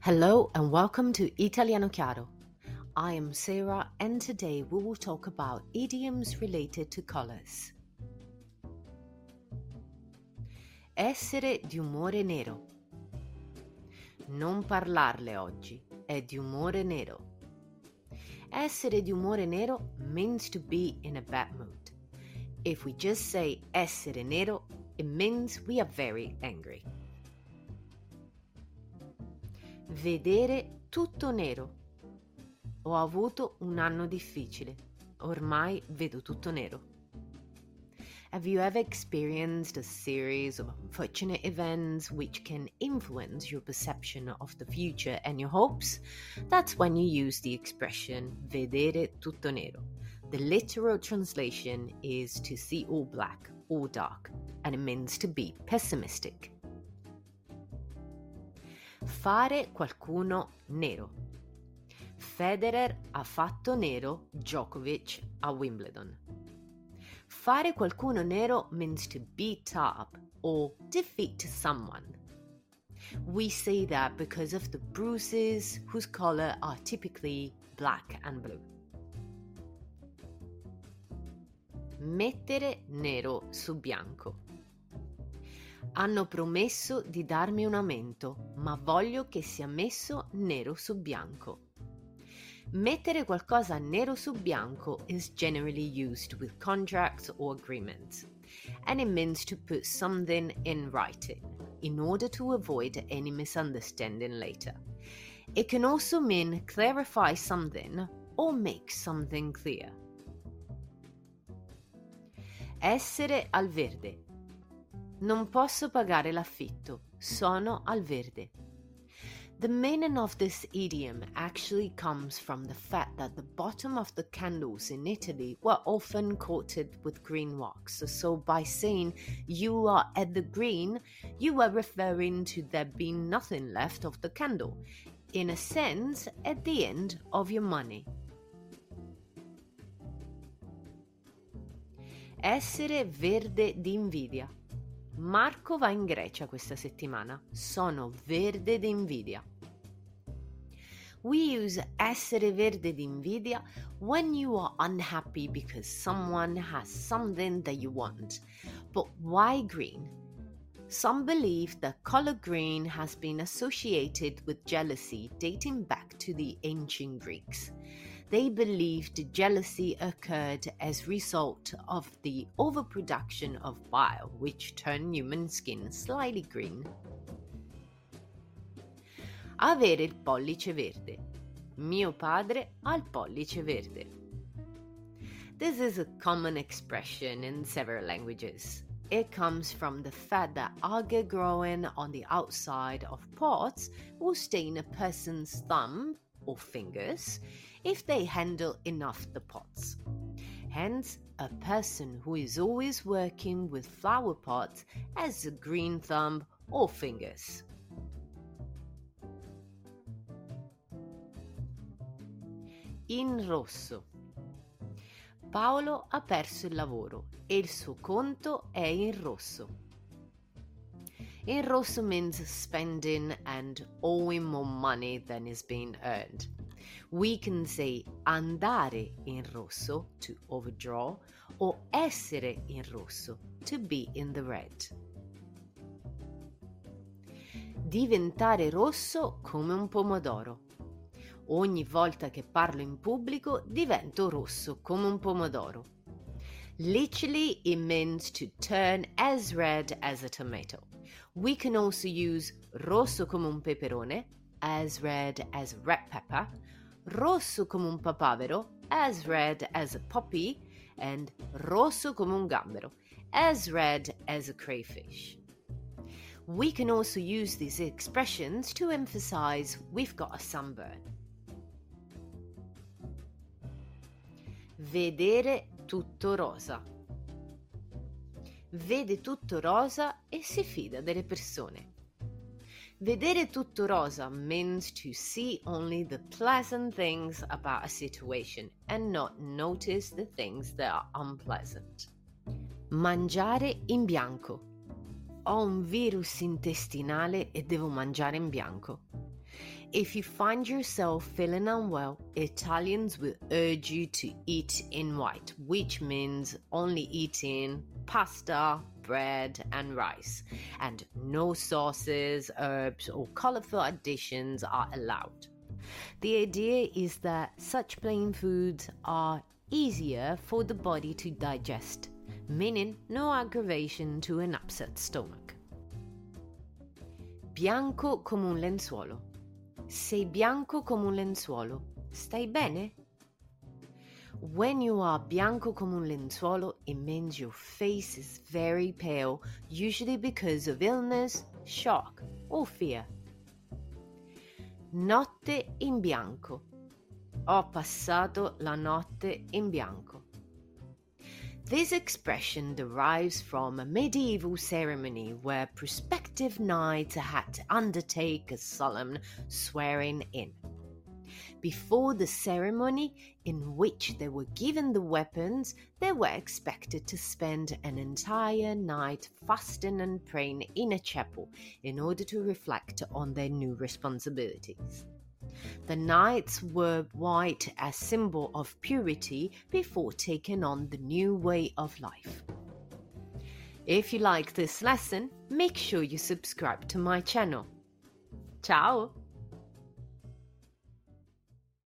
Hello and welcome to Italiano Chiaro. I am Sarah and today we will talk about idioms related to colors. Essere di umore nero. Non parlarle oggi, è di umore nero. Essere di umore nero means to be in a bad mood. If we just say essere nero, it means we are very angry. Vedere tutto nero. Ho avuto un anno difficile. Ormai vedo tutto nero. Have you ever experienced a series of unfortunate events which can influence your perception of the future and your hopes? That's when you use the expression vedere tutto nero. The literal translation is to see all black or dark, and it means to be pessimistic. Fare qualcuno nero. Federer ha fatto nero Djokovic a Wimbledon. Fare qualcuno nero means to beat up or defeat someone. We say that because of the bruises whose color are typically black and blue. Mettere nero su bianco. Hanno promesso di darmi un aumento, ma voglio che sia messo nero su bianco. Mettere qualcosa nero su bianco is generally used with contracts or agreements, and it means to put something in writing in order to avoid any misunderstanding later. It can also mean clarify something or make something clear. Essere al verde. Non posso pagare l'affitto, sono al verde. The meaning of this idiom actually comes from the fact that the bottom of the candles in Italy were often coated with green wax. So, by saying you are at the green, you are referring to there being nothing left of the candle, in a sense, at the end of your money. Essere verde di invidia. Marco va in Grecia questa settimana. Sono verde d'invidia. We use essere verde d'invidia when you are unhappy because someone has something that you want. But why green? Some believe that color green has been associated with jealousy dating back to the ancient Greeks. They believed jealousy occurred as result of the overproduction of bile, which turned human skin slightly green. Avere il pollice verde. Mio padre ha il pollice verde. This is a common expression in several languages. It comes from the fact that algae growing on the outside of pots will stain a person's thumb or fingers if they handle enough the pots. Hence, a person who is always working with flower pots has a green thumb or fingers. In rosso. Paolo ha perso il lavoro e il suo conto è in rosso. In rosso means spending and owing more money than is being earned. We can say andare in rosso to overdraw or essere in rosso to be in the red. Diventare rosso come un pomodoro. Ogni volta che parlo in pubblico divento rosso come un pomodoro. Literally, it means to turn as red as a tomato. We can also use rosso come un peperone, as red as red pepper, rosso come un papavero, as red as a poppy, and rosso come un gambero, as red as a crayfish. We can also use these expressions to emphasize we've got a sunburn. Vedere tutto rosa. Vede tutto rosa e si fida delle persone. Vedere tutto rosa means to see only the pleasant things about a situation and not notice the things that are unpleasant. Mangiare in bianco. Ho un virus intestinale e devo mangiare in bianco. If you find yourself feeling unwell, Italians will urge you to eat in white, which means only eating pasta, bread, and rice, and no sauces, herbs, or colorful additions are allowed. The idea is that such plain foods are easier for the body to digest, meaning no aggravation to an upset stomach. Bianco come un lenzuolo. Sei bianco come un lenzuolo. Stai bene? When you are bianco come un lenzuolo, it means your face is very pale, usually because of illness, shock, or fear. Notte in bianco. Ho passato la notte in bianco. This expression derives from a medieval ceremony where prospective knights had to undertake a solemn swearing in. Before the ceremony, in which they were given the weapons, they were expected to spend an entire night fasting and praying in a chapel in order to reflect on their new responsibilities. The knights were white as symbol of purity before taking on the new way of life. If you like this lesson, make sure you subscribe to my channel. Ciao!